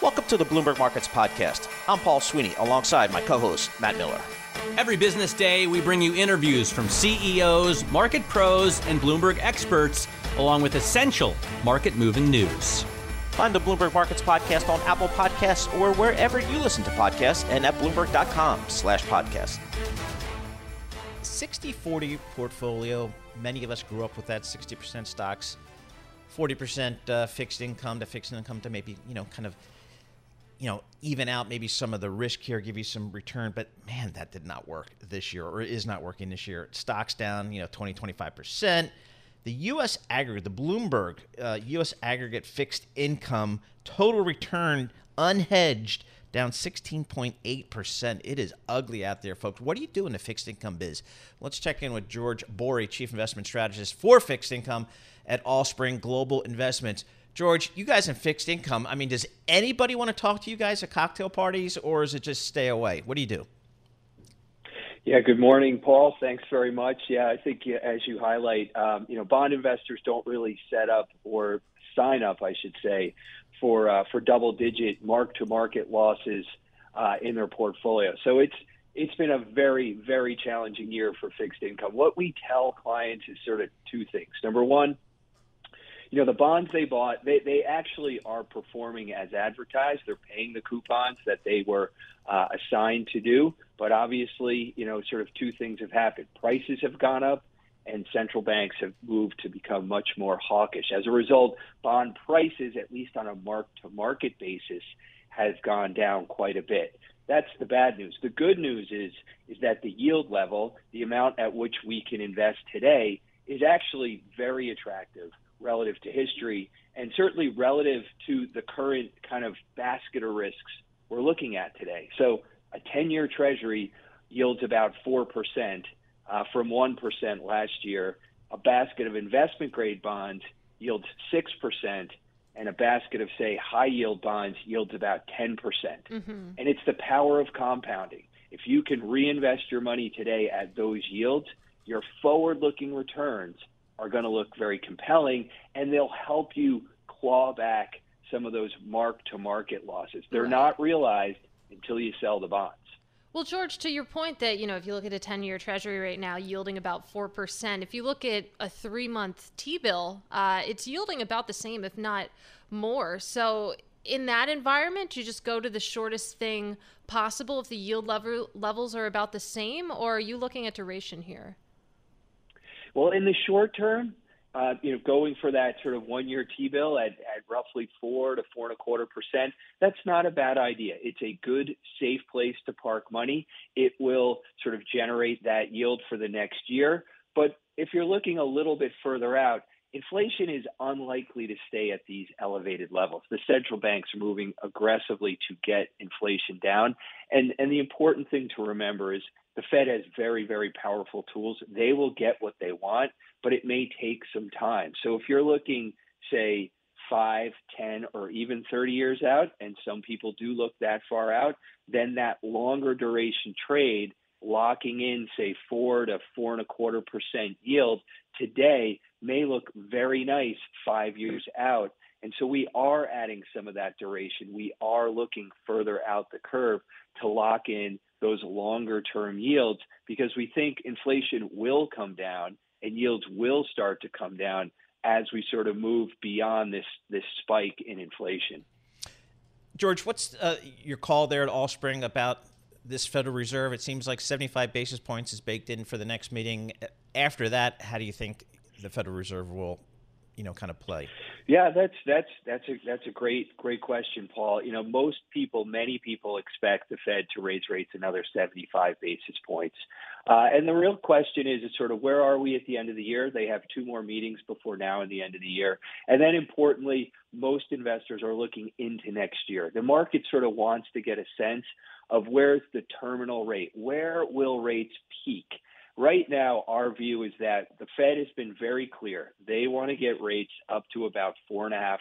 Welcome to the Bloomberg Markets Podcast. I'm Paul Sweeney alongside my co host, Matt Miller. Every business day, we bring you interviews from CEOs, market pros, and Bloomberg experts, along with essential market moving news. Find the Bloomberg Markets Podcast on Apple Podcasts or wherever you listen to podcasts and at Bloomberg.com slash podcast. 60-40 portfolio. Many of us grew up with that 60% stocks, 40% uh, fixed income to fixed income to maybe, you know, kind of – you know, even out maybe some of the risk here, give you some return. But man, that did not work this year or is not working this year. Stocks down, you know, 20, 25%. The U.S. aggregate, the Bloomberg uh, U.S. aggregate fixed income total return unhedged down 16.8%. It is ugly out there, folks. What do you do in the fixed income biz? Let's check in with George Bory, Chief Investment Strategist for Fixed Income at Allspring Global Investments. George, you guys in fixed income, I mean, does anybody want to talk to you guys at cocktail parties or is it just stay away? What do you do? Yeah, good morning, Paul. Thanks very much. Yeah, I think as you highlight, um, you know, bond investors don't really set up or sign up, I should say, for uh, for double-digit mark-to-market losses uh, in their portfolio. So it's it's been a very very challenging year for fixed income. What we tell clients is sort of two things. Number one, you know, the bonds they bought, they, they actually are performing as advertised. They're paying the coupons that they were uh, assigned to do. But obviously, you know, sort of two things have happened. Prices have gone up and central banks have moved to become much more hawkish. As a result, bond prices, at least on a mark to market basis, has gone down quite a bit. That's the bad news. The good news is is that the yield level, the amount at which we can invest today, is actually very attractive relative to history and certainly relative to the current kind of basket of risks we're looking at today. So a 10 year treasury yields about 4% uh, from 1% last year. A basket of investment grade bonds yields 6%, and a basket of, say, high yield bonds yields about 10%. percent mm hmm And it's the power of compounding. If you can reinvest your money today at those yields, your forward looking returns are going to look very compelling and they'll help you claw back some of those mark to market losses. They're right. not realized until you sell the bonds. Well, George, to your point that, you know, if you look at a 10 year treasury right now yielding about 4%, if you look at a three month T bill, uh, it's yielding about the same, if not more. So, in that environment, you just go to the shortest thing possible if the yield level, levels are about the same, or are you looking at duration here? Well, in the short term, uh, you know, going for that sort of one-year T-bill at, at roughly four to four and a quarter percent, that's not a bad idea. It's a good, safe place to park money. It will sort of generate that yield for the next year. But if you're looking a little bit further out, inflation is unlikely to stay at these elevated levels. The central banks are moving aggressively to get inflation down. And, and the important thing to remember is the Fed has very, very powerful tools. They will get what they want, but it may take some time. So if you're looking, say, five, ten, or even 30 years out, and some people do look that far out, then that longer duration trade, locking in, say, four to four and a quarter percent yield today may look very nice five years out. And so we are adding some of that duration. We are looking further out the curve to lock in those longer term yields because we think inflation will come down and yields will start to come down as we sort of move beyond this this spike in inflation. George, what's uh, your call there at Allspring about this Federal Reserve? It seems like 75 basis points is baked in for the next meeting. After that, how do you think the Federal Reserve will, you know, kind of play? Yeah, that's that's that's a that's a great great question, Paul. You know, most people, many people expect the Fed to raise rates another 75 basis points, uh, and the real question is, is sort of where are we at the end of the year? They have two more meetings before now and the end of the year, and then importantly, most investors are looking into next year. The market sort of wants to get a sense of where's the terminal rate, where will rates peak right now, our view is that the Fed has been very clear. They want to get rates up to about 4.5%.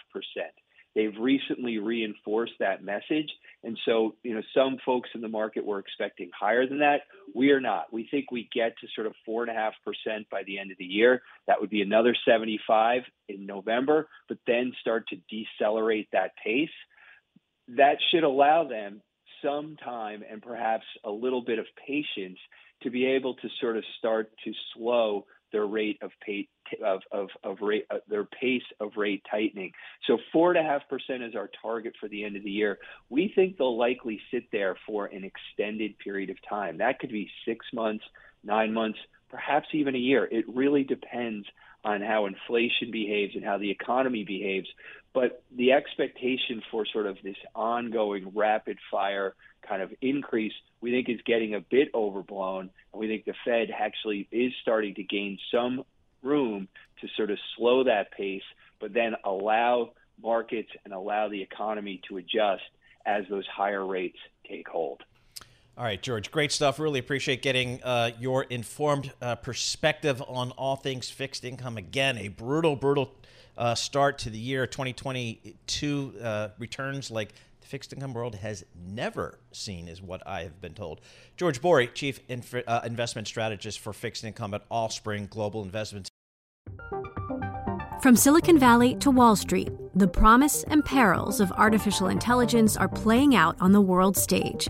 They've recently reinforced that message. And so, you know, some folks in the market were expecting higher than that. We are not. We think we get to sort of 4.5% by the end of the year. That would be another 75 in November, but then start to decelerate that pace. That should allow them some time and perhaps a little bit of patience to be able to sort of start to slow their rate of pay, of of, of rate uh, their pace of rate tightening. So four and a half percent is our target for the end of the year. We think they'll likely sit there for an extended period of time. That could be six months, nine months, perhaps even a year. It really depends on how inflation behaves and how the economy behaves. But the expectation for sort of this ongoing rapid fire kind of increase, we think is getting a bit overblown. And we think the Fed actually is starting to gain some room to sort of slow that pace, but then allow markets and allow the economy to adjust as those higher rates take hold. All right, George, great stuff. Really appreciate getting uh, your informed uh, perspective on all things fixed income. Again, a brutal, brutal uh, start to the year 2022. Uh, returns like the fixed income world has never seen, is what I have been told. George Bory, Chief Inf- uh, Investment Strategist for Fixed Income at Allspring Global Investments. From Silicon Valley to Wall Street, the promise and perils of artificial intelligence are playing out on the world stage.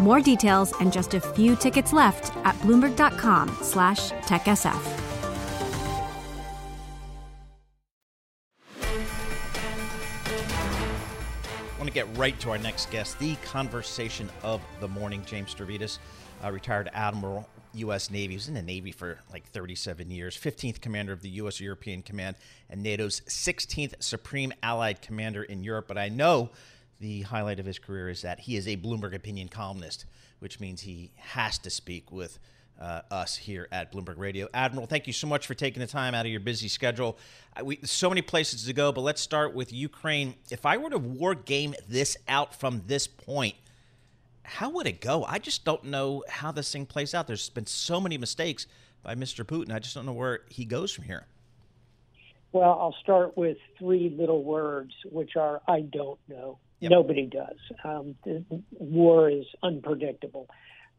More details and just a few tickets left at bloomberg.com slash techsf. I want to get right to our next guest, the conversation of the morning. James Stavridis, uh, retired admiral, U.S. Navy. He was in the Navy for like 37 years, 15th commander of the U.S. European Command, and NATO's 16th Supreme Allied Commander in Europe. But I know the highlight of his career is that he is a Bloomberg opinion columnist, which means he has to speak with uh, us here at Bloomberg Radio. Admiral, thank you so much for taking the time out of your busy schedule. We, so many places to go, but let's start with Ukraine. If I were to war game this out from this point, how would it go? I just don't know how this thing plays out. There's been so many mistakes by Mr. Putin. I just don't know where he goes from here. Well, I'll start with three little words, which are I don't know. Yep. Nobody does. Um, war is unpredictable.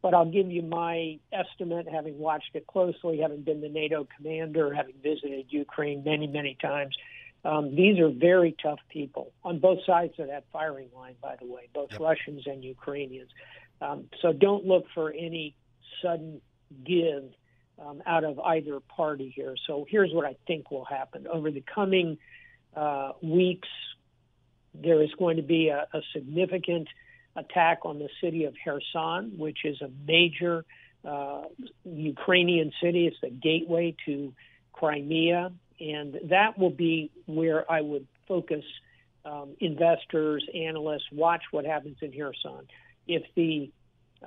But I'll give you my estimate, having watched it closely, having been the NATO commander, having visited Ukraine many, many times. Um, these are very tough people on both sides of that firing line, by the way, both yep. Russians and Ukrainians. Um, so don't look for any sudden give um, out of either party here. So here's what I think will happen over the coming uh, weeks, there is going to be a, a, significant attack on the city of Kherson, which is a major uh, Ukrainian city. It's the gateway to Crimea, and that will be where I would focus um, investors, analysts, watch what happens in Kherson. If the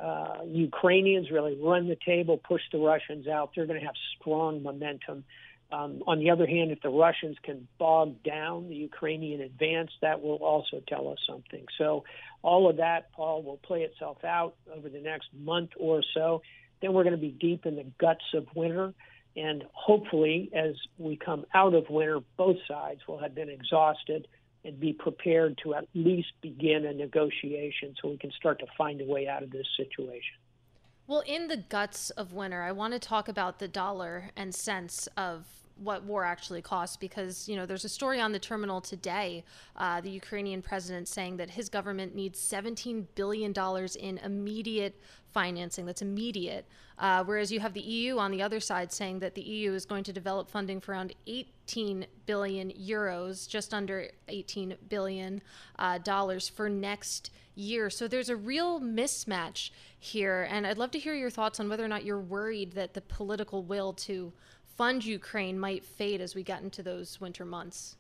uh, Ukrainians really run the table, push the Russians out, they're going to have strong momentum. Um, on the other hand, if the Russians can bog down the Ukrainian advance, that will also tell us something. So, all of that, Paul, will play itself out over the next month or so. Then we're going to be deep in the guts of winter. And hopefully, as we come out of winter, both sides will have been exhausted and be prepared to at least begin a negotiation so we can start to find a way out of this situation. Well, in the guts of winter, I want to talk about the dollar and cents of what war actually costs because you know there's a story on the terminal today uh, the ukrainian president saying that his government needs 17 billion dollars in immediate financing that's immediate uh, whereas you have the eu on the other side saying that the eu is going to develop funding for around 18 billion euros just under 18 billion uh, dollars for next year. So there's a real mismatch here and i'd love to hear your thoughts on whether or not you're worried that the political will to fund Ukraine might fade as we get into those winter months?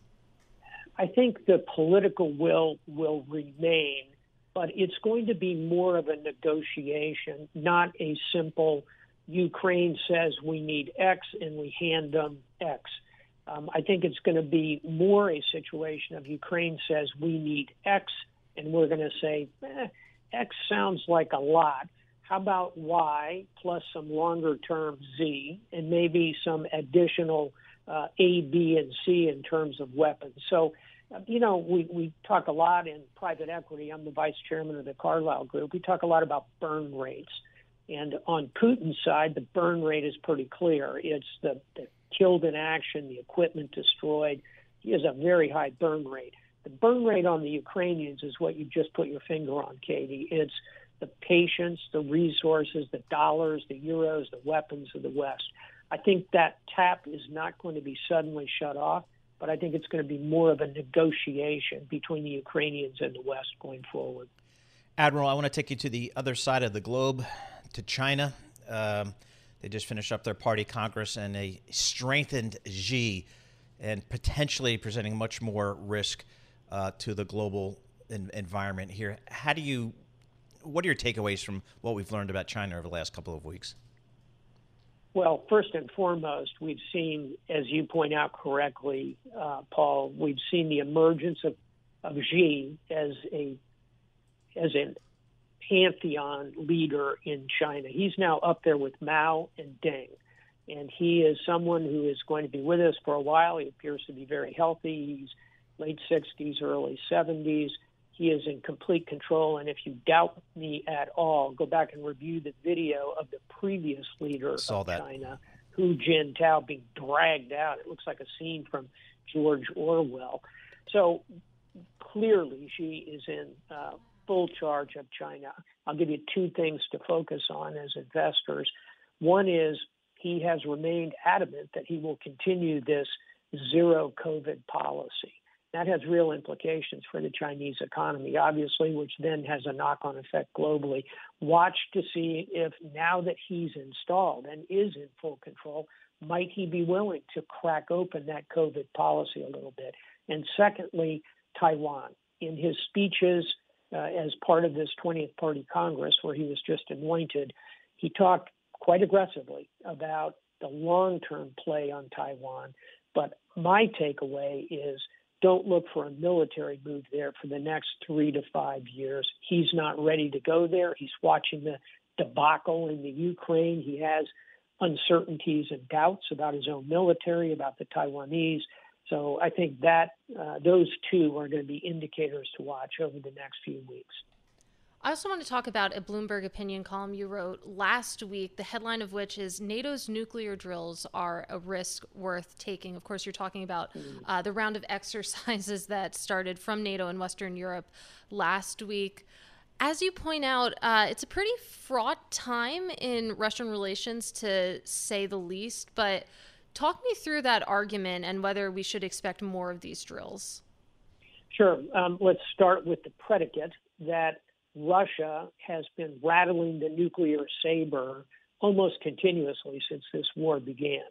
I think the political will will remain, but it's going to be more of a negotiation, not a simple Ukraine says we need X and we hand them X. Um, I think it's going to be more a situation of Ukraine says we need X, and we're going to say eh, X sounds like a lot. How about Y plus some longer term Z and maybe some additional uh, A, B, and C in terms of weapons? So, uh, you know, we, we talk a lot in private equity. I'm the vice chairman of the Carlyle Group. We talk a lot about burn rates. And on Putin's side, the burn rate is pretty clear. It's the, the killed in action, the equipment destroyed. He has a very high burn rate. The burn rate on the Ukrainians is what you just put your finger on, Katie. It's the patience, the resources, the dollars, the euros, the weapons of the West. I think that tap is not going to be suddenly shut off, but I think it's going to be more of a negotiation between the Ukrainians and the West going forward. Admiral, I want to take you to the other side of the globe, to China. Um, they just finished up their party congress and a strengthened Xi and potentially presenting much more risk uh, to the global environment here. How do you what are your takeaways from what we've learned about China over the last couple of weeks? Well, first and foremost, we've seen, as you point out correctly, uh, Paul, we've seen the emergence of, of Xi as a as an pantheon leader in China. He's now up there with Mao and Deng, and he is someone who is going to be with us for a while. He appears to be very healthy. He's late 60s, early 70s. He is in complete control. And if you doubt me at all, go back and review the video of the previous leader Saw of that. China, Hu Jintao, being dragged out. It looks like a scene from George Orwell. So clearly, Xi is in uh, full charge of China. I'll give you two things to focus on as investors. One is he has remained adamant that he will continue this zero COVID policy. That has real implications for the Chinese economy, obviously, which then has a knock on effect globally. Watch to see if now that he's installed and is in full control, might he be willing to crack open that COVID policy a little bit? And secondly, Taiwan. In his speeches uh, as part of this 20th Party Congress, where he was just anointed, he talked quite aggressively about the long term play on Taiwan. But my takeaway is don't look for a military move there for the next three to five years. He's not ready to go there. He's watching the debacle in the Ukraine. He has uncertainties and doubts about his own military, about the Taiwanese. So I think that uh, those two are going to be indicators to watch over the next few weeks. I also want to talk about a Bloomberg opinion column you wrote last week, the headline of which is NATO's nuclear drills are a risk worth taking. Of course, you're talking about mm. uh, the round of exercises that started from NATO in Western Europe last week. As you point out, uh, it's a pretty fraught time in Russian relations, to say the least. But talk me through that argument and whether we should expect more of these drills. Sure. Um, let's start with the predicate that Russia has been rattling the nuclear saber almost continuously since this war began.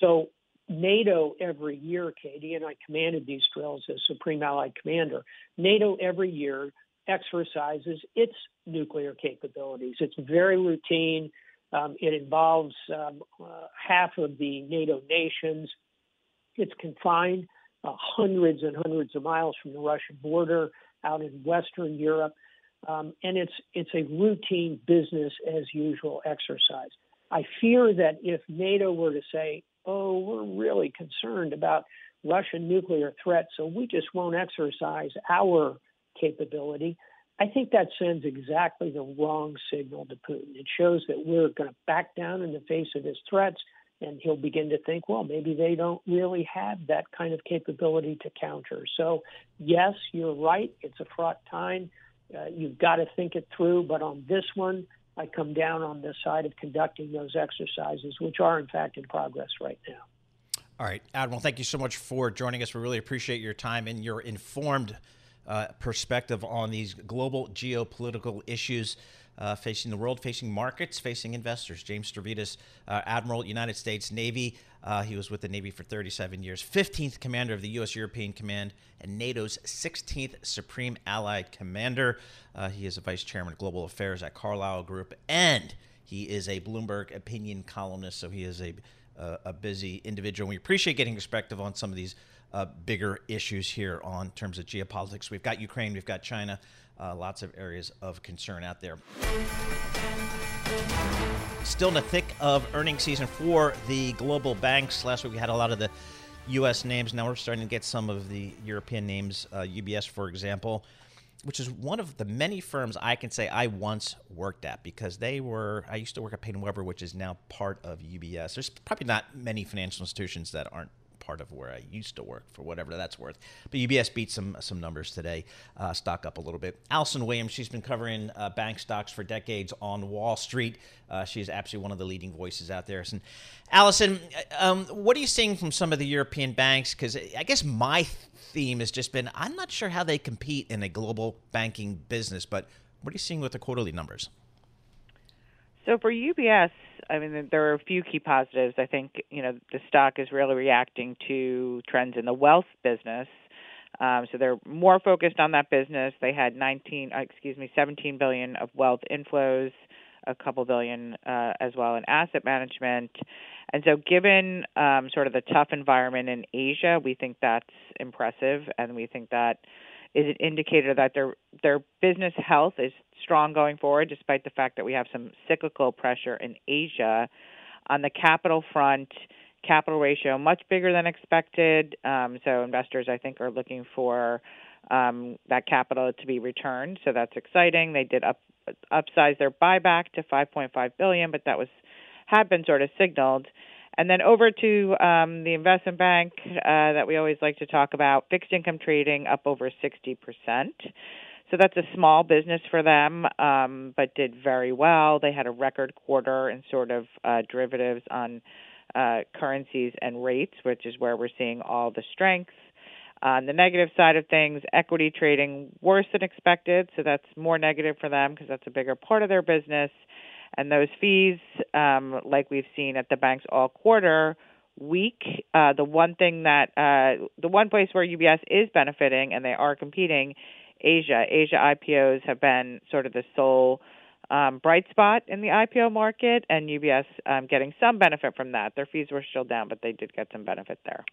So, NATO every year, Katie, and I commanded these drills as Supreme Allied Commander, NATO every year exercises its nuclear capabilities. It's very routine. Um, it involves um, uh, half of the NATO nations. It's confined uh, hundreds and hundreds of miles from the Russian border out in Western Europe. Um, and it's it's a routine business as usual exercise. I fear that if NATO were to say, "Oh, we're really concerned about Russian nuclear threat, so we just won't exercise our capability," I think that sends exactly the wrong signal to Putin. It shows that we're going to back down in the face of his threats, and he'll begin to think, well, maybe they don't really have that kind of capability to counter. So, yes, you're right. It's a fraught time. Uh, you've got to think it through. But on this one, I come down on the side of conducting those exercises, which are in fact in progress right now. All right, Admiral, thank you so much for joining us. We really appreciate your time and your informed uh, perspective on these global geopolitical issues uh, facing the world, facing markets, facing investors. James Stavridis, uh, Admiral, United States Navy. Uh, he was with the Navy for 37 years, 15th Commander of the U.S. European Command, and NATO's 16th Supreme Allied Commander. Uh, he is a Vice Chairman of Global Affairs at Carlyle Group, and he is a Bloomberg opinion columnist, so he is a, a busy individual. We appreciate getting perspective on some of these uh, bigger issues here on terms of geopolitics. We've got Ukraine, we've got China, uh, lots of areas of concern out there. Still in the thick of earnings season for the global banks. Last week we had a lot of the U.S. names. Now we're starting to get some of the European names. Uh, UBS, for example, which is one of the many firms I can say I once worked at because they were. I used to work at Paine Webber, which is now part of UBS. There's probably not many financial institutions that aren't part of where I used to work for whatever that's worth. But UBS beat some some numbers today, uh, stock up a little bit. Alison Williams, she's been covering uh, bank stocks for decades on Wall Street. Uh, she's absolutely one of the leading voices out there. And Alison, uh, um, what are you seeing from some of the European banks? Because I guess my theme has just been I'm not sure how they compete in a global banking business, but what are you seeing with the quarterly numbers? So for UBS, I mean, there are a few key positives. I think you know the stock is really reacting to trends in the wealth business. Um, so they're more focused on that business. They had 19, uh, excuse me, 17 billion of wealth inflows, a couple billion uh, as well in asset management. And so, given um, sort of the tough environment in Asia, we think that's impressive, and we think that is an indicator that their their business health is strong going forward, despite the fact that we have some cyclical pressure in Asia. On the capital front, capital ratio much bigger than expected. Um, so investors, I think, are looking for um, that capital to be returned. So that's exciting. They did up upsize their buyback to 5.5 billion, but that was had been sort of signaled. And then over to um, the investment bank uh, that we always like to talk about, fixed income trading up over 60%. So that's a small business for them, um, but did very well. They had a record quarter in sort of uh, derivatives on uh, currencies and rates, which is where we're seeing all the strength. On the negative side of things, equity trading worse than expected, so that's more negative for them because that's a bigger part of their business. And those fees, um, like we've seen at the banks all quarter, weak. Uh, the one thing that uh, the one place where UBS is benefiting and they are competing, Asia. Asia IPOs have been sort of the sole um, bright spot in the IPO market, and UBS um, getting some benefit from that. Their fees were still down, but they did get some benefit there.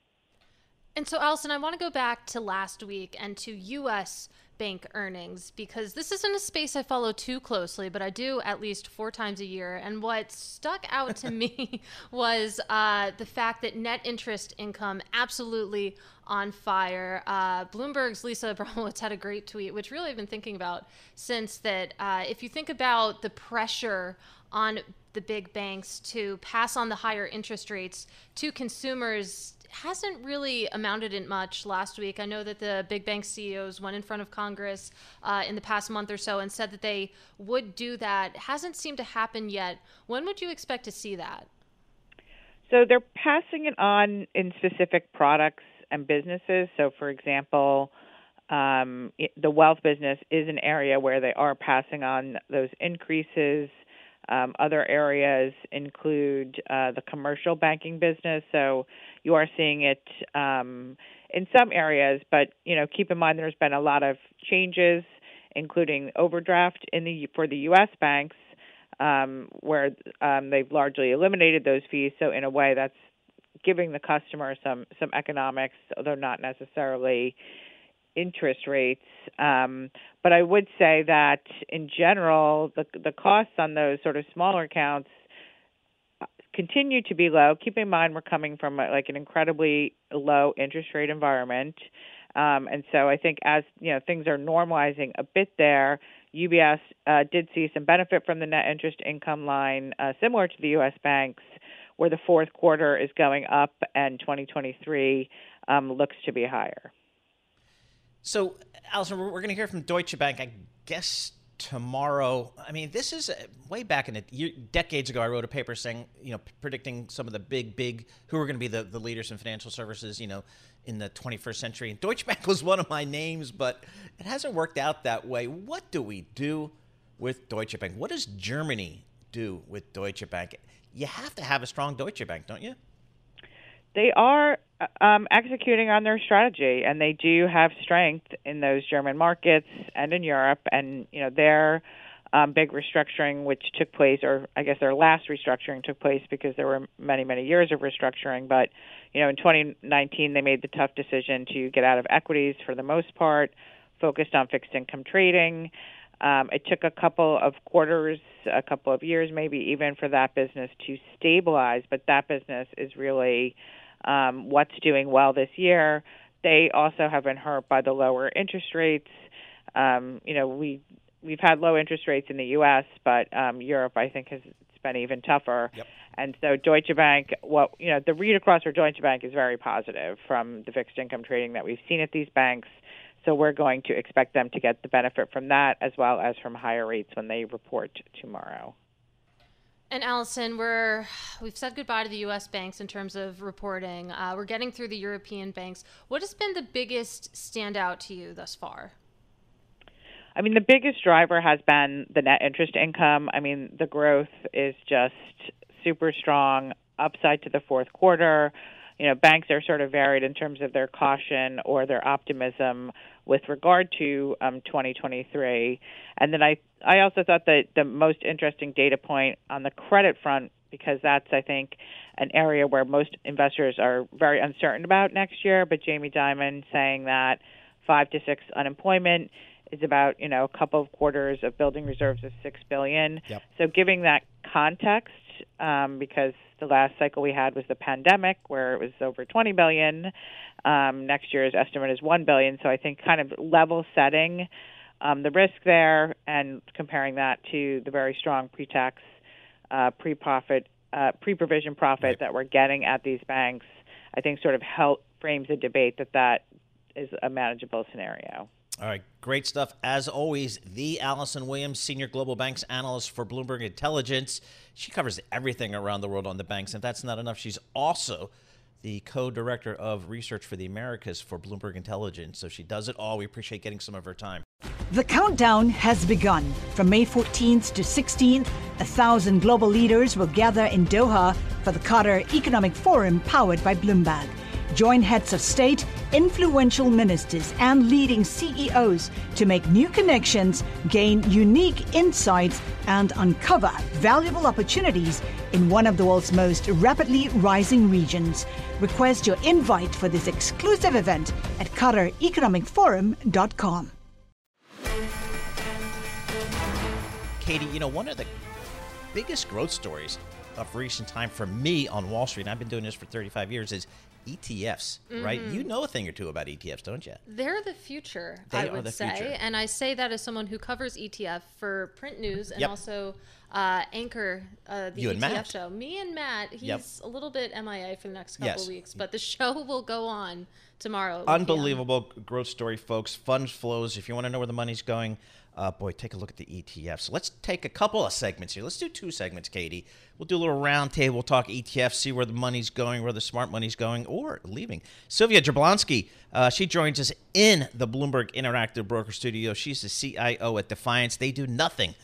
And so, Alison, I want to go back to last week and to U.S bank earnings because this isn't a space I follow too closely, but I do at least four times a year. And what stuck out to me was uh, the fact that net interest income absolutely on fire. Uh, Bloomberg's Lisa Abramowicz had a great tweet, which really I've been thinking about since that. Uh, if you think about the pressure on the big banks to pass on the higher interest rates to consumers hasn't really amounted in much last week. I know that the big bank CEOs went in front of Congress uh, in the past month or so and said that they would do that. Hasn't seemed to happen yet. When would you expect to see that? So they're passing it on in specific products and businesses. So, for example, um, the wealth business is an area where they are passing on those increases. Um, other areas include uh, the commercial banking business. So you are seeing it um, in some areas, but you know keep in mind there's been a lot of changes, including overdraft in the for the U.S. banks, um, where um, they've largely eliminated those fees. So in a way, that's giving the customer some some economics, although not necessarily interest rates. Um, but I would say that in general, the the costs on those sort of smaller accounts continue to be low. Keep in mind we're coming from a, like an incredibly low interest rate environment. Um, and so I think as you know things are normalizing a bit there, UBS uh, did see some benefit from the net interest income line, uh, similar to the U.S. banks, where the fourth quarter is going up and 2023 um, looks to be higher. So, Alison, we're going to hear from Deutsche Bank, I guess, tomorrow. I mean, this is uh, way back in the decades ago. I wrote a paper saying, you know, predicting some of the big, big who are going to be the, the leaders in financial services, you know, in the 21st century. And Deutsche Bank was one of my names, but it hasn't worked out that way. What do we do with Deutsche Bank? What does Germany do with Deutsche Bank? You have to have a strong Deutsche Bank, don't you? They are um, executing on their strategy, and they do have strength in those German markets and in Europe. And you know their um, big restructuring, which took place, or I guess their last restructuring took place because there were many, many years of restructuring. But you know, in 2019, they made the tough decision to get out of equities for the most part, focused on fixed income trading. Um, it took a couple of quarters, a couple of years, maybe even for that business to stabilize. But that business is really um, what's doing well this year. They also have been hurt by the lower interest rates. Um, you know, we we've had low interest rates in the U.S., but um, Europe, I think, has it's been even tougher. Yep. And so Deutsche Bank, what you know, the read across for Deutsche Bank is very positive from the fixed income trading that we've seen at these banks. So we're going to expect them to get the benefit from that as well as from higher rates when they report tomorrow. And Alison, we're we've said goodbye to the U.S. banks in terms of reporting. Uh, we're getting through the European banks. What has been the biggest standout to you thus far? I mean, the biggest driver has been the net interest income. I mean, the growth is just super strong, upside to the fourth quarter. You know, banks are sort of varied in terms of their caution or their optimism with regard to um, 2023. And then I, I also thought that the most interesting data point on the credit front, because that's, I think, an area where most investors are very uncertain about next year. But Jamie Dimon saying that five to six unemployment is about you know a couple of quarters of building reserves of six billion. Yep. So giving that context, um, because the last cycle we had was the pandemic, where it was over 20 billion. Um, next year's estimate is 1 billion. So I think kind of level setting um, the risk there and comparing that to the very strong pre-tax, uh, pre-profit, uh, pre-provision profit right. that we're getting at these banks, I think sort of help frames the debate that that is a manageable scenario. All right, great stuff. As always, the Alison Williams, Senior Global Banks Analyst for Bloomberg Intelligence. She covers everything around the world on the banks. And if that's not enough, she's also the co director of research for the Americas for Bloomberg Intelligence. So she does it all. We appreciate getting some of her time. The countdown has begun. From May 14th to 16th, a thousand global leaders will gather in Doha for the Qatar Economic Forum powered by Bloomberg. Join heads of state, influential ministers, and leading CEOs to make new connections, gain unique insights, and uncover valuable opportunities in one of the world's most rapidly rising regions. Request your invite for this exclusive event at QatarEconomicForum.com. Katie, you know, one of the biggest growth stories of recent time for me on Wall Street, and I've been doing this for 35 years, is ETFs, mm-hmm. right? You know a thing or two about ETFs, don't you? They're the future, they I would the say. Future. And I say that as someone who covers ETF for print news and yep. also uh, anchor uh, the you ETF show. Me and Matt, he's yep. a little bit MIA for the next couple yes. weeks, but the show will go on tomorrow. Unbelievable growth story, folks. Funds flows. If you want to know where the money's going, uh, boy, take a look at the ETFs. Let's take a couple of segments here. Let's do two segments, Katie. We'll do a little roundtable. We'll talk ETFs, see where the money's going, where the smart money's going, or leaving. Sylvia Jablonski, uh, she joins us in the Bloomberg Interactive Broker Studio. She's the CIO at Defiance. They do nothing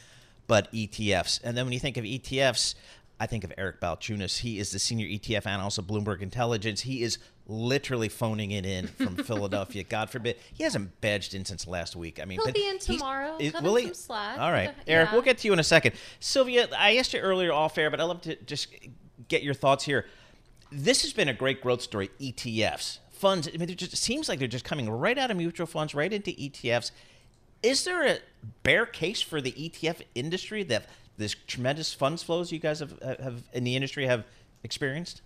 but ETFs. And then when you think of ETFs, I think of Eric Balchunas. He is the senior ETF analyst of Bloomberg Intelligence. He is literally phoning it in from Philadelphia. God forbid he hasn't badged in since last week. I mean, he'll but be in tomorrow. Is, will he? All right, Yeah. Eric. We'll get to you in a second. Sylvia, I asked you earlier off air, but I'd love to just get your thoughts here. This has been a great growth story. ETFs, funds. I mean, it just it seems like they're just coming right out of mutual funds, right into ETFs. Is there a bear case for the ETF industry that this tremendous funds flows you guys have have in the industry have experienced?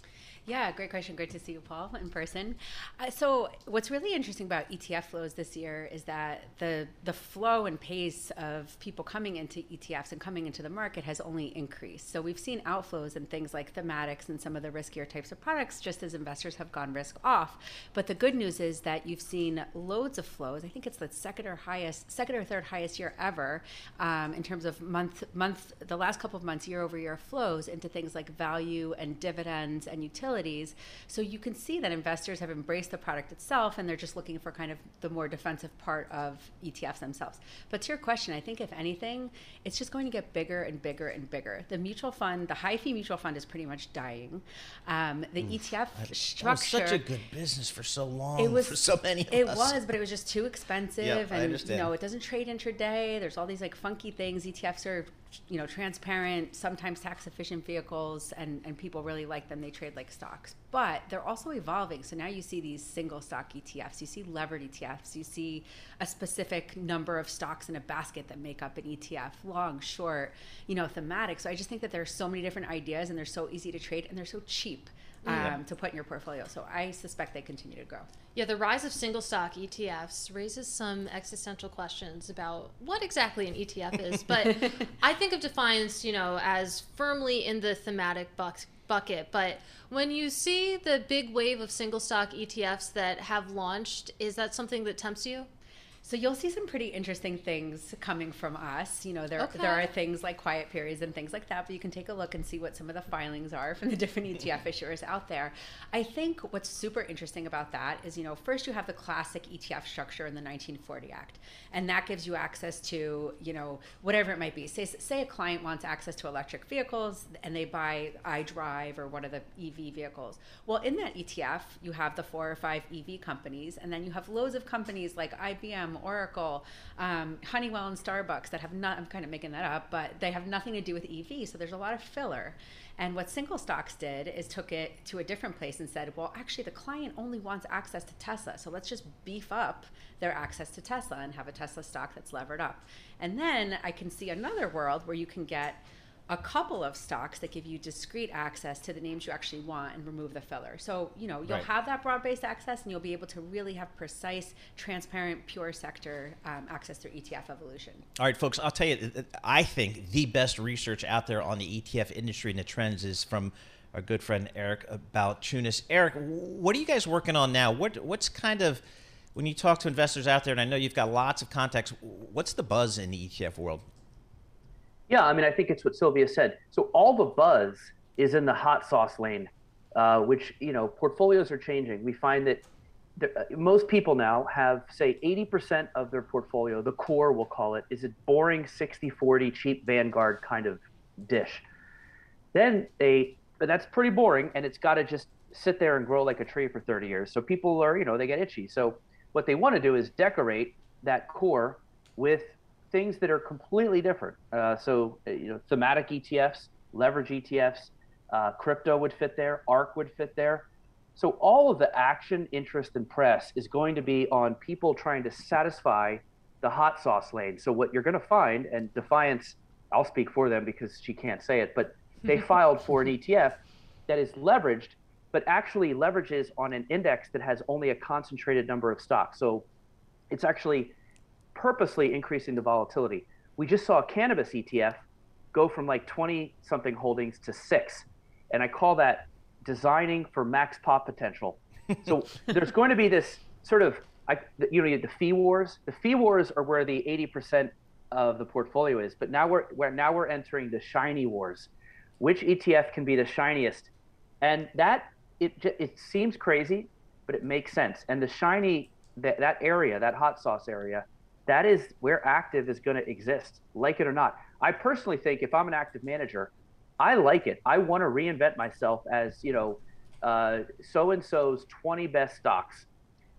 Yeah, great question. Great to see you, Paul, in person. Uh, so, what's really interesting about ETF flows this year is that the the flow and pace of people coming into ETFs and coming into the market has only increased. So, we've seen outflows in things like thematics and some of the riskier types of products, just as investors have gone risk off. But the good news is that you've seen loads of flows. I think it's the second or highest, second or third highest year ever um, in terms of month month the last couple of months year over year flows into things like value and dividends and utilities utilities. So you can see that investors have embraced the product itself and they're just looking for kind of the more defensive part of ETFs themselves. But to your question, I think if anything, it's just going to get bigger and bigger and bigger. The mutual fund, the high fee mutual fund is pretty much dying. Um, the mm. ETF that, structure. Was such a good business for so long. It was for so many. it us. was, but it was just too expensive, yep, and you know it doesn't trade intraday. There's all these like funky things. ETFs are you know transparent sometimes tax efficient vehicles and and people really like them. They trade like stocks. But they're also evolving. So now you see these single stock etfs you see levered etfs you see a specific number of stocks in a basket that make up an etf long short you know thematic so i just think that there's so many different ideas and they're so easy to trade and they're so cheap um, yeah. to put in your portfolio. So I suspect they continue to grow. Yeah, the rise of single stock ETFs raises some existential questions about what exactly an ETF is. But I think of Defiance, you know, as firmly in the thematic buck- bucket. But when you see the big wave of single stock ETFs that have launched, is that something that tempts you? So you'll see some pretty interesting things coming from us. You know, there okay. there are things like quiet periods and things like that, but you can take a look and see what some of the filings are from the different ETF issuers out there. I think what's super interesting about that is, you know, first you have the classic ETF structure in the 1940 Act, and that gives you access to, you know, whatever it might be. Say say a client wants access to electric vehicles and they buy iDrive or one of the EV vehicles. Well, in that ETF, you have the four or five EV companies, and then you have loads of companies like IBM Oracle, um, Honeywell, and Starbucks that have not, I'm kind of making that up, but they have nothing to do with EV. So there's a lot of filler. And what single stocks did is took it to a different place and said, well, actually, the client only wants access to Tesla. So let's just beef up their access to Tesla and have a Tesla stock that's levered up. And then I can see another world where you can get a couple of stocks that give you discrete access to the names you actually want and remove the filler. So, you know, you'll right. have that broad based access and you'll be able to really have precise, transparent, pure sector um, access through ETF evolution. All right, folks, I'll tell you, I think the best research out there on the ETF industry and the trends is from our good friend Eric Balchunas. Eric, what are you guys working on now? What What's kind of, when you talk to investors out there, and I know you've got lots of contacts, what's the buzz in the ETF world? Yeah, I mean, I think it's what Sylvia said. So all the buzz is in the hot sauce lane, uh, which you know portfolios are changing. We find that uh, most people now have say 80% of their portfolio, the core we'll call it, is a boring 60-40 cheap Vanguard kind of dish. Then they, but that's pretty boring, and it's got to just sit there and grow like a tree for 30 years. So people are, you know, they get itchy. So what they want to do is decorate that core with things that are completely different. Uh, so, uh, you know, thematic ETFs, leverage ETFs, uh, crypto would fit there, ARK would fit there. So, all of the action, interest, and press is going to be on people trying to satisfy the hot sauce lane. So, what you're going to find, and Defiance, I'll speak for them because she can't say it, but they filed for an ETF that is leveraged, but actually leverages on an index that has only a concentrated number of stocks. So, it's actually purposely increasing the volatility. We just saw a cannabis ETF go from like 20 something holdings to six. And I call that designing for max pop potential. So there's going to be this sort of, I, you know, the fee wars. The fee wars are where the 80% of the portfolio is, but now we're, we're now we're entering the shiny wars. Which ETF can be the shiniest? And that it it seems crazy, but it makes sense. And the shiny that that area, that hot sauce area, that is where active is going to exist, like it or not. I personally think if I'm an active manager, I like it. I want to reinvent myself as, you know, so and so's 20 best stocks.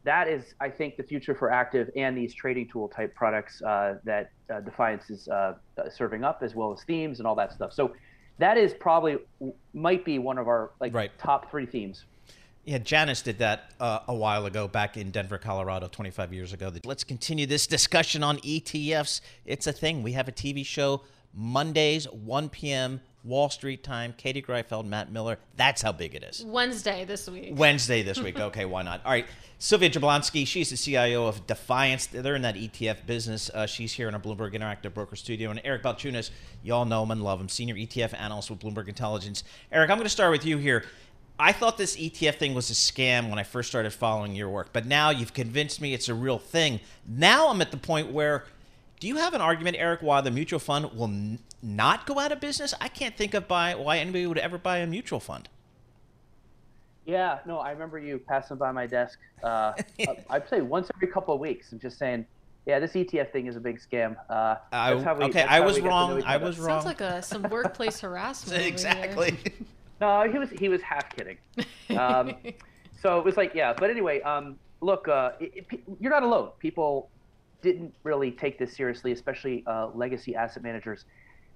That is, I think, the future for active and these trading tool type products uh, that uh, Defiance is uh, serving up, as well as themes and all that stuff. So that is probably might be one of our like right. top three themes. Yeah, Janus did that uh, a while ago back in Denver, Colorado, 25 years ago. Let's continue this discussion on ETFs. It's a thing. We have a TV show Mondays, 1 p.m. Wall Street time. Katie Greifeld, Matt Miller. That's how big it is. Wednesday this week. Wednesday this week. Okay, why not? All right. Sylvia Jablonski, she's the CIO of Defiance. They're in that ETF business. Uh, she's here in our Bloomberg Interactive Broker Studio. And Eric Balchunas, you all know him and love him, senior ETF analyst with Bloomberg Intelligence. Eric, I'm going to start with you here. I thought this ETF thing was a scam when I first started following your work, but now you've convinced me it's a real thing. Now I'm at the point where do you have an argument, Eric, why the mutual fund will n- not go out of business? I can't think of buy, why anybody would ever buy a mutual fund. Yeah, no, I remember you passing by my desk. Uh, I'd say once every couple of weeks I'm just saying, yeah, this ETF thing is a big scam. Uh, I, we, okay, I was wrong. I was wrong. Sounds like a, some workplace harassment. exactly. no, he was he was half kidding. Um, so it was like, yeah. But anyway, um, look, uh, it, it, you're not alone. People didn't really take this seriously, especially uh, legacy asset managers.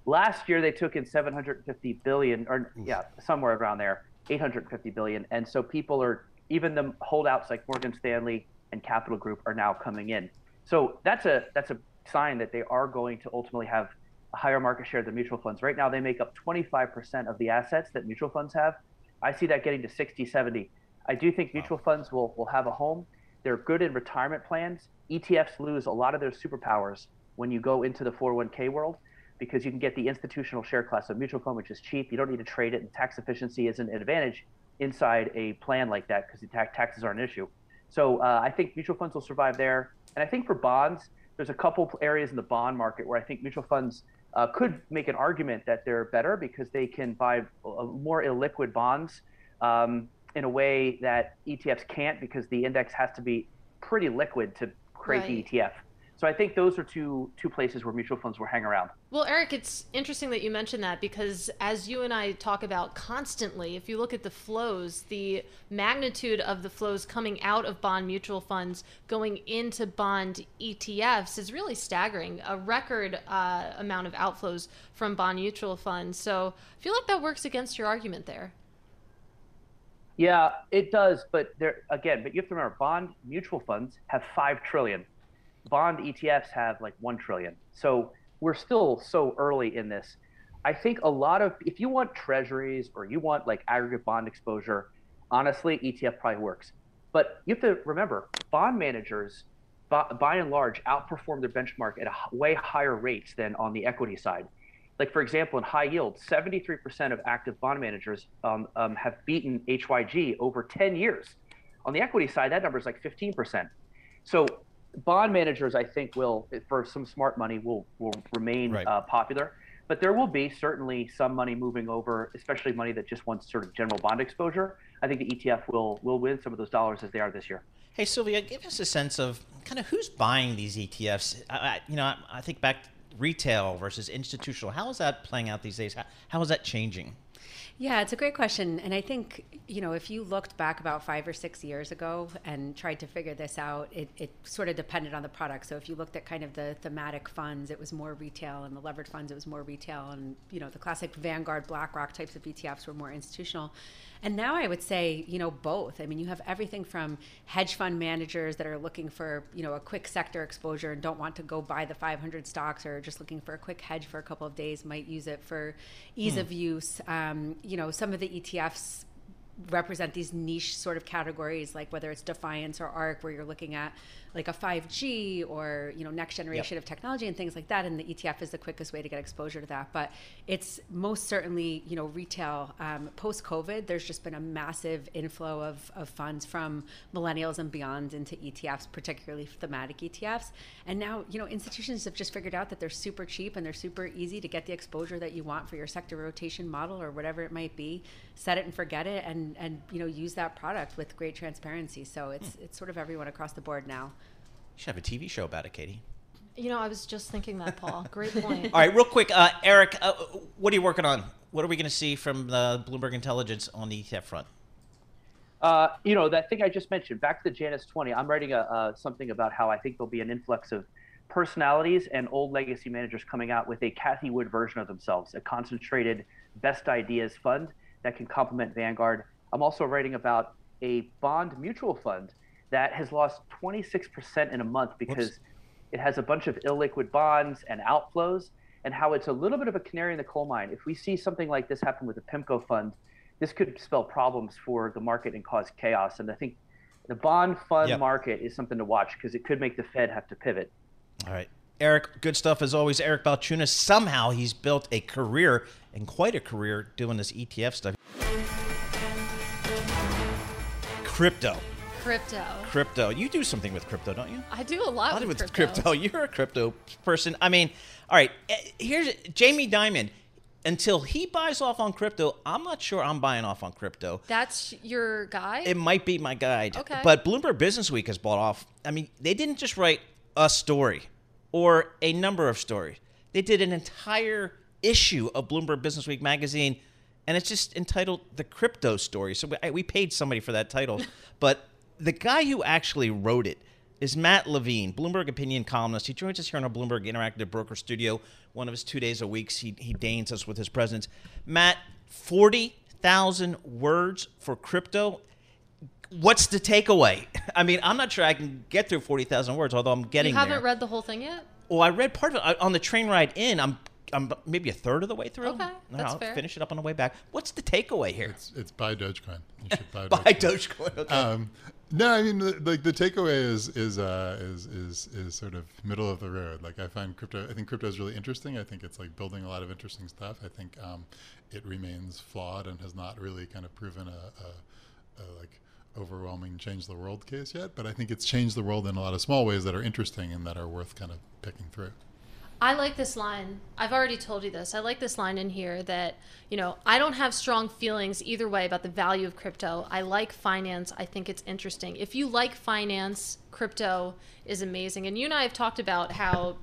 Last year, they took in 750 billion, or yeah, somewhere around there, 850 billion. And so people are, even the holdouts like Morgan Stanley and Capital Group are now coming in. So that's a that's a sign that they are going to ultimately have a higher market share than mutual funds. Right now, they make up 25% of the assets that mutual funds have. I see that getting to 60, 70. I do think mutual funds will, will have a home. They're good in retirement plans. ETFs lose a lot of their superpowers when you go into the 401k world because you can get the institutional share class of mutual fund, which is cheap. You don't need to trade it, and tax efficiency is an advantage inside a plan like that because the tax taxes aren't an issue. So uh, I think mutual funds will survive there. And I think for bonds, there's a couple areas in the bond market where I think mutual funds uh, could make an argument that they're better because they can buy more illiquid bonds um, in a way that ETFs can't because the index has to be pretty liquid to create right. the ETF. So I think those are two two places where mutual funds will hang around. Well, Eric, it's interesting that you mentioned that because as you and I talk about constantly, if you look at the flows, the magnitude of the flows coming out of bond mutual funds going into bond ETFs is really staggering. A record uh, amount of outflows from bond mutual funds. So I feel like that works against your argument there. Yeah, it does, but there again, but you have to remember bond mutual funds have 5 trillion. Bond ETFs have like 1 trillion. So we're still so early in this. I think a lot of if you want treasuries or you want like aggregate bond exposure, honestly, ETF probably works. But you have to remember, bond managers by, by and large outperform their benchmark at a way higher rates than on the equity side. Like for example, in high yield, 73% of active bond managers um, um, have beaten HYG over 10 years. On the equity side, that number is like 15%. So bond managers, I think, will for some smart money will will remain right. uh, popular. But there will be certainly some money moving over, especially money that just wants sort of general bond exposure. I think the ETF will will win some of those dollars as they are this year. Hey Sylvia, give us a sense of kind of who's buying these ETFs. I, you know, I, I think back retail versus institutional. How is that playing out these days? How, how is that changing? Yeah, it's a great question. And I think, you know, if you looked back about five or six years ago and tried to figure this out, it, it sort of depended on the product. So if you looked at kind of the thematic funds, it was more retail, and the levered funds, it was more retail. And, you know, the classic Vanguard, BlackRock types of ETFs were more institutional. And now I would say, you know, both. I mean, you have everything from hedge fund managers that are looking for, you know, a quick sector exposure and don't want to go buy the 500 stocks or just looking for a quick hedge for a couple of days, might use it for ease hmm. of use. Um, you know, some of the ETFs represent these niche sort of categories, like whether it's Defiance or ARK, where you're looking at like a 5G or you know next generation yep. of technology and things like that. And the ETF is the quickest way to get exposure to that. But it's most certainly you know retail. Um, Post COVID, there's just been a massive inflow of, of funds from millennials and beyond into ETFs, particularly thematic ETFs. And now you know institutions have just figured out that they're super cheap and they're super easy to get the exposure that you want for your sector rotation model or whatever it might be. Set it and forget it, and and you know use that product with great transparency. So it's hmm. it's sort of everyone across the board now should have a TV show about it, Katie. You know, I was just thinking that, Paul. Great point. All right, real quick, uh, Eric, uh, what are you working on? What are we going to see from the Bloomberg Intelligence on the ETF front? Uh, you know, that thing I just mentioned, back to the Janus 20, I'm writing a, something about how I think there'll be an influx of personalities and old legacy managers coming out with a Cathie Wood version of themselves, a concentrated best ideas fund that can complement Vanguard. I'm also writing about a bond mutual fund that has lost 26% in a month because Whoops. it has a bunch of illiquid bonds and outflows. and how it's a little bit of a canary in the coal mine. If we see something like this happen with the PIMCO fund, this could spell problems for the market and cause chaos. And I think the bond fund yep. market is something to watch because it could make the Fed have to pivot. All right. Eric, good stuff as always. Eric Balchunas, somehow he's built a career and quite a career doing this ETF stuff. Crypto. Crypto. Crypto. You do something with crypto, don't you? I do a lot, a lot with, with crypto. crypto. You're a crypto person. I mean, all right. Eh, here's Jamie Dimon. Until he buys off on crypto, I'm not sure I'm buying off on crypto. That's your guide? It might be my guide. Okay. But Bloomberg Businessweek has bought off. I mean, they didn't just write a story or a number of stories. They did an entire issue of Bloomberg Businessweek magazine, and it's just entitled "The Crypto Story." So we, we paid somebody for that title, but the guy who actually wrote it is Matt Levine, Bloomberg opinion columnist. He joins us here in our Bloomberg Interactive Broker Studio. One of his two days a week, he, he deigns us with his presence. Matt, forty thousand words for crypto. What's the takeaway? I mean, I'm not sure I can get through forty thousand words, although I'm getting. You haven't there. read the whole thing yet. Well, I read part of it on the train ride in. I'm I'm maybe a third of the way through. Okay, that's I'll fair. finish it up on the way back. What's the takeaway here? It's, it's buy Dogecoin. You should buy, buy Dogecoin. Okay. Um, no, I mean, like the, the, takeaway is is, uh, is is is sort of middle of the road. Like I find crypto. I think crypto is really interesting. I think it's like building a lot of interesting stuff. I think um, it remains flawed and has not really kind of proven a, a, a like overwhelming change the world case yet. But I think it's changed the world in a lot of small ways that are interesting and that are worth kind of picking through. I like this line. I've already told you this. I like this line in here that, you know, I don't have strong feelings either way about the value of crypto. I like finance. I think it's interesting. If you like finance, crypto is amazing. And you and I have talked about how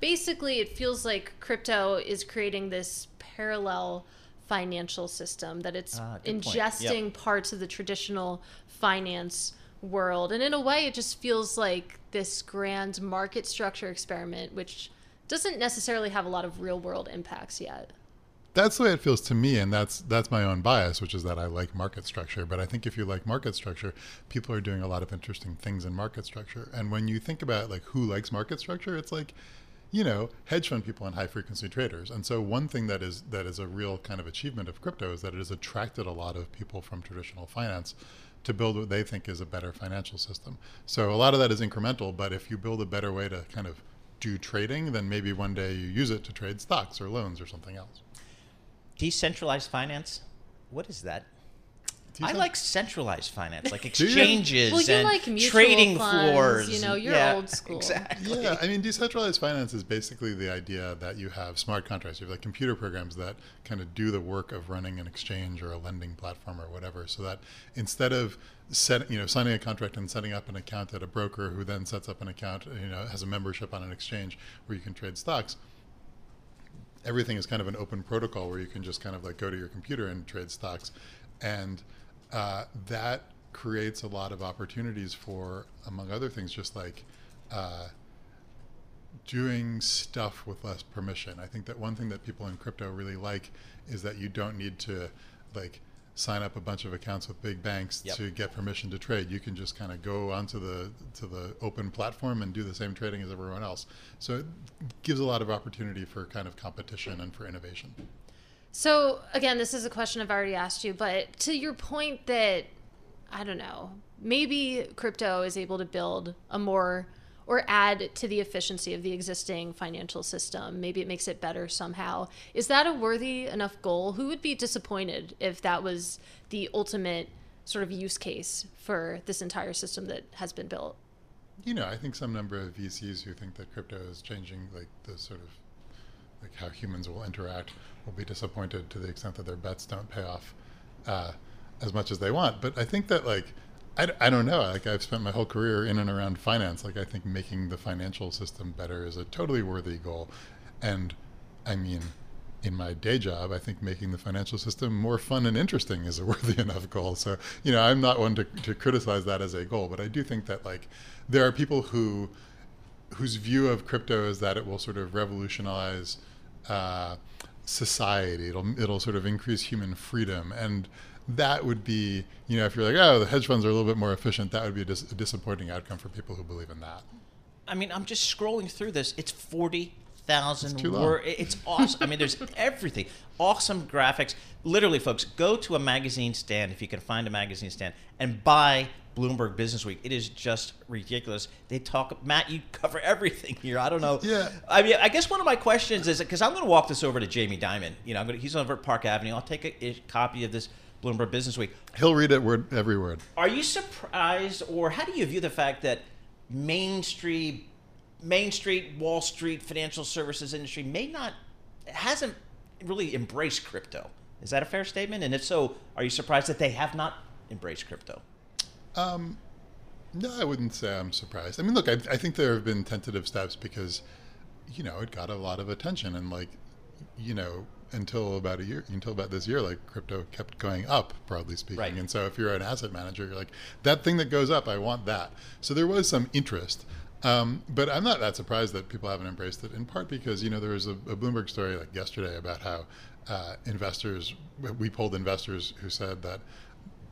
basically it feels like crypto is creating this parallel financial system that it's ah, ingesting yep. parts of the traditional finance world. And in a way, it just feels like this grand market structure experiment, which doesn't necessarily have a lot of real world impacts yet. That's the way it feels to me, and that's that's my own bias, which is that I like market structure. But I think if you like market structure, people are doing a lot of interesting things in market structure. And when you think about like who likes market structure, it's like, you know, hedge fund people and high frequency traders. And so one thing that is that is a real kind of achievement of crypto is that it has attracted a lot of people from traditional finance to build what they think is a better financial system. So a lot of that is incremental, but if you build a better way to kind of do trading, then maybe one day you use it to trade stocks or loans or something else. Decentralized finance? What is that? Decent- I like centralized finance, like exchanges Well, and like trading funds, floors. you know, and- you're yeah, old school. Exactly. Yeah, I mean, decentralized finance is basically the idea that you have smart contracts. You have like computer programs that kind of do the work of running an exchange or a lending platform or whatever. So that instead of set, you know, signing a contract and setting up an account at a broker who then sets up an account, you know, has a membership on an exchange where you can trade stocks. Everything is kind of an open protocol where you can just kind of like go to your computer and trade stocks, and uh, that creates a lot of opportunities for, among other things, just like uh, doing stuff with less permission. I think that one thing that people in crypto really like is that you don't need to like sign up a bunch of accounts with big banks Yep. to get permission to trade. You can just kind of go onto the to the open platform and do the same trading as everyone else. So it gives a lot of opportunity for kind of competition and for innovation. So again, this is a question I've already asked you, but to your point that I don't know, maybe crypto is able to build a more or add to the efficiency of the existing financial system. Maybe it makes it better somehow. Is that a worthy enough goal? Who would be disappointed if that was the ultimate sort of use case for this entire system that has been built? You know, I think some number of VCs who think that crypto is changing like the sort of like how humans will interact will be disappointed to the extent that their bets don't pay off uh, as much as they want. But I think that like I, I don't know. Like I've spent my whole career in and around finance. Like I think making the financial system better is a totally worthy goal. And I mean, in my day job, I think making the financial system more fun and interesting is a worthy enough goal. So, you know, I'm not one to, to criticize that as a goal, but I do think that like there are people who whose view of crypto is that it will sort of revolutionize uh, society. It'll it'll sort of increase human freedom, and that would be you know if you're like oh the hedge funds are a little bit more efficient, that would be a, dis- a disappointing outcome for people who believe in that. I mean, I'm just scrolling through this. It's forty thousand words. It's awesome. I mean, there's everything. Awesome graphics. Literally, folks, go to a magazine stand if you can find a magazine stand and buy Bloomberg Businessweek. It is just ridiculous. They talk, Matt, you cover everything here. I don't know. Yeah. I mean, I guess one of my questions is because I'm going to walk this over to Jamie Dimon. You know, I'm going to, he's over at Park Avenue. I'll take a, a copy of this Bloomberg Businessweek. He'll read it word every word. Are you surprised, or how do you view the fact that Main Street, Main Street, Wall Street, financial services industry may not hasn't really embraced crypto? Is that a fair statement? And if so, are you surprised that they have not embraced crypto? Um, no, I wouldn't say I'm surprised. I mean, look, I, I think there have been tentative steps because, you know, it got a lot of attention and like, you know, until about a year, until about this year, like crypto kept going up, broadly speaking. Right. And so if you're an asset manager, you're like, that thing that goes up, I want that. So there was some interest. Um, but I'm not that surprised that people haven't embraced it, in part because, you know, there was a, a Bloomberg story like yesterday about how uh, investors, we polled investors who said that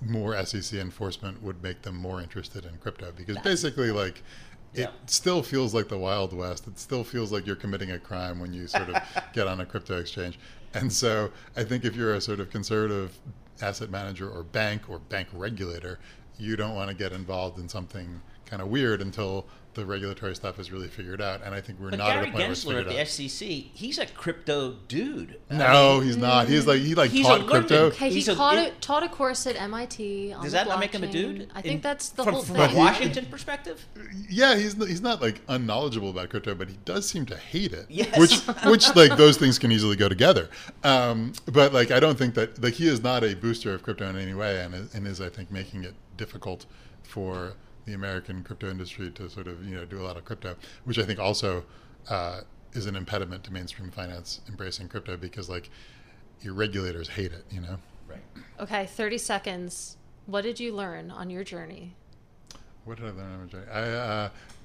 more SEC enforcement would make them more interested in crypto because basically, like, it Yeah. still feels like the Wild West. It still feels like you're committing a crime when you sort of get on a crypto exchange. And so I think if you're a sort of conservative asset manager or bank or bank regulator, you don't want to get involved in something kind of weird until the regulatory stuff is really figured out. And I think we're But not Gary at a point where it's Gensler figured at out. the SEC, he's a crypto dude. I No, mean, he's not. He's like he like He's a taught learned- crypto. Okay, he He's a- taught, it- a, taught a course at MIT. On Does the that not make him a dude? I think In- that's the from, whole from thing. a Washington perspective. Yeah, he's he's not like unknowledgeable about crypto, but he does seem to hate it. Yes. Which which like those things can easily go together. Um, but like I don't think that like he is not a booster of crypto in any way, and and is I think making it difficult for the American crypto industry to sort of you know do a lot of crypto, which I think also uh, is an impediment to mainstream finance embracing crypto because like your regulators hate it. You know. Right. Okay, 30 seconds. What did you learn on your journey? What did I learn on my journey? I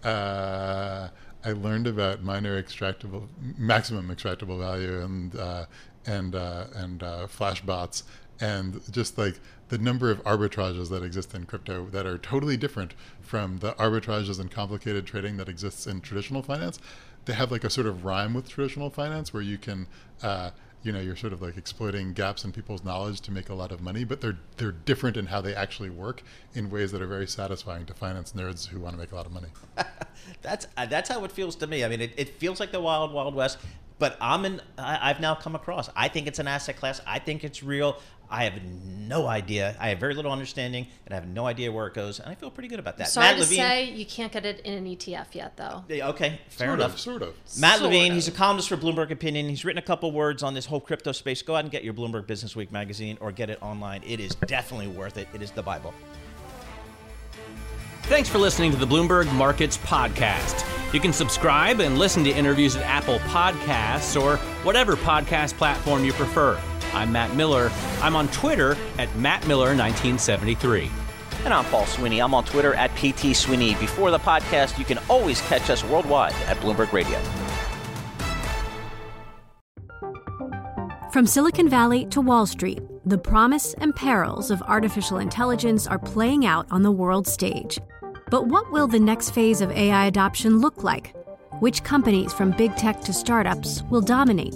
uh, uh, I learned about miner extractable, maximum extractable value, and uh, and uh, and uh, Flashbots, and just like the number of arbitrages that exist in crypto that are totally different from the arbitrages and complicated trading that exists in traditional finance. They have like a sort of rhyme with traditional finance where you can. Uh, you know, you're sort of like exploiting gaps in people's knowledge to make a lot of money, but they're they're different in how they actually work in ways that are very satisfying to finance nerds who want to make a lot of money. That's uh, that's how it feels to me. I mean, it, it feels like the wild wild west. But I'm in. I, I've now come across. I think it's an asset class. I think it's real. I have no idea. I have very little understanding, and I have no idea where it goes. And I feel pretty good about that. Sorry Matt to Levine. say, you can't get it in an ETF yet, though. Okay, fair Sort enough. of, sort of. Matt Sort Levine, of. he's a columnist for Bloomberg Opinion. He's written a couple words on this whole crypto space. Go out and get your Bloomberg Businessweek magazine or get it online. It is definitely worth it. It is the Bible. Thanks for listening to the Bloomberg Markets Podcast. You can subscribe and listen to interviews at Apple Podcasts or whatever podcast platform you prefer. I'm Matt Miller. I'm on Twitter at MattMiller1973. And I'm Paul Sweeney. I'm on Twitter at PT Sweeney. Before the podcast, you can always catch us worldwide at Bloomberg Radio. From Silicon Valley to Wall Street, the promise and perils of artificial intelligence are playing out on the world stage. But what will the next phase of AI adoption look like? Which companies, from big tech to startups, will dominate?